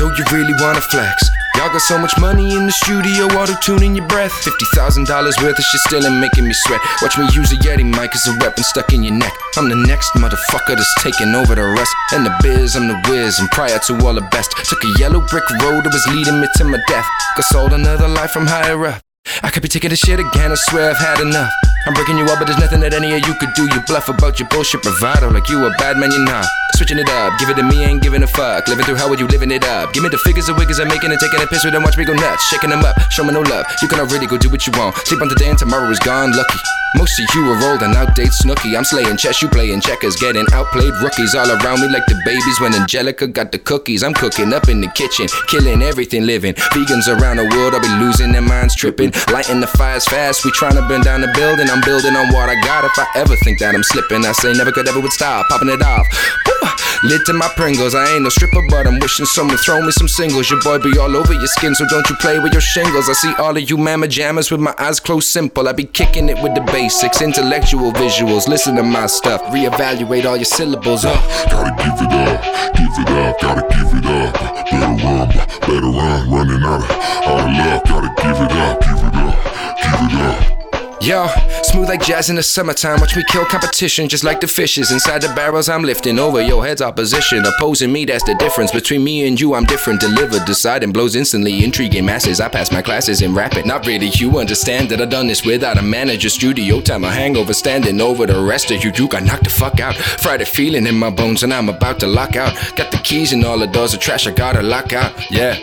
So you really wanna flex? Y'all got so much money in the studio, auto tuning your breath. $50,000 worth of shit still ain't making me sweat. Watch me use a Yeti mic as a weapon stuck in your neck. I'm the next motherfucker that's taking over the rest. And the biz, I'm the whiz, and prior to all the best. Took a yellow brick road that was leading me to my death. Got sold another life from higher up. I could be taking this shit again, I swear I've had enough. I'm breaking you up, but there's nothing that any of you could do. You bluff about your bullshit bravado like you a bad man, you're not. Switching it up, give it to me, ain't giving a fuck. Living through hell, are you living it up? Give me the figures of wiggers I'm making and taking a piss with them, watch me go nuts. Shaking them up, show me no love. You can already go do what you want. Sleep on today and tomorrow is gone, lucky. Most of you are old and outdated snooky. I'm slaying chess, you playing checkers, getting outplayed rookies all around me like the babies when Angelica got the cookies. I'm cooking up in the kitchen, killing everything living. Vegans around the world, I'll be losing their minds, tripping. Lighting the fires fast, we trying to burn down the building. I'm building on what I got. If I ever think that I'm slipping, I say never could ever would stop, popping it off. Lit to my Pringles, I ain't no stripper, but I'm wishing someone throw me some singles. Your boy be all over your skin, so don't you play with your shingles. I see all of you mama jammers with my eyes closed, simple. I be kicking it with the basics, intellectual visuals. Listen to my stuff, reevaluate all your syllables. Uh. Gotta give it up, give it up, gotta give it up. Better run, better run, running out of, out of luck. Gotta give it up, give it up, give it up. Yo, smooth like jazz in the summertime. Watch me kill competition just like the fishes inside the barrels. I'm lifting over your head's opposition. Opposing me, that's the difference. Between me and you, I'm different. Delivered, deciding blows instantly. Intriguing masses. I pass my classes in rapping. Not really, you understand that I done this without a manager. Studio time, a hangover. Standing over the rest of you. You got knocked the fuck out. Friday feeling in my bones, and I'm about to lock out. Got the keys and all the doors of trash. I gotta lock out. Yeah.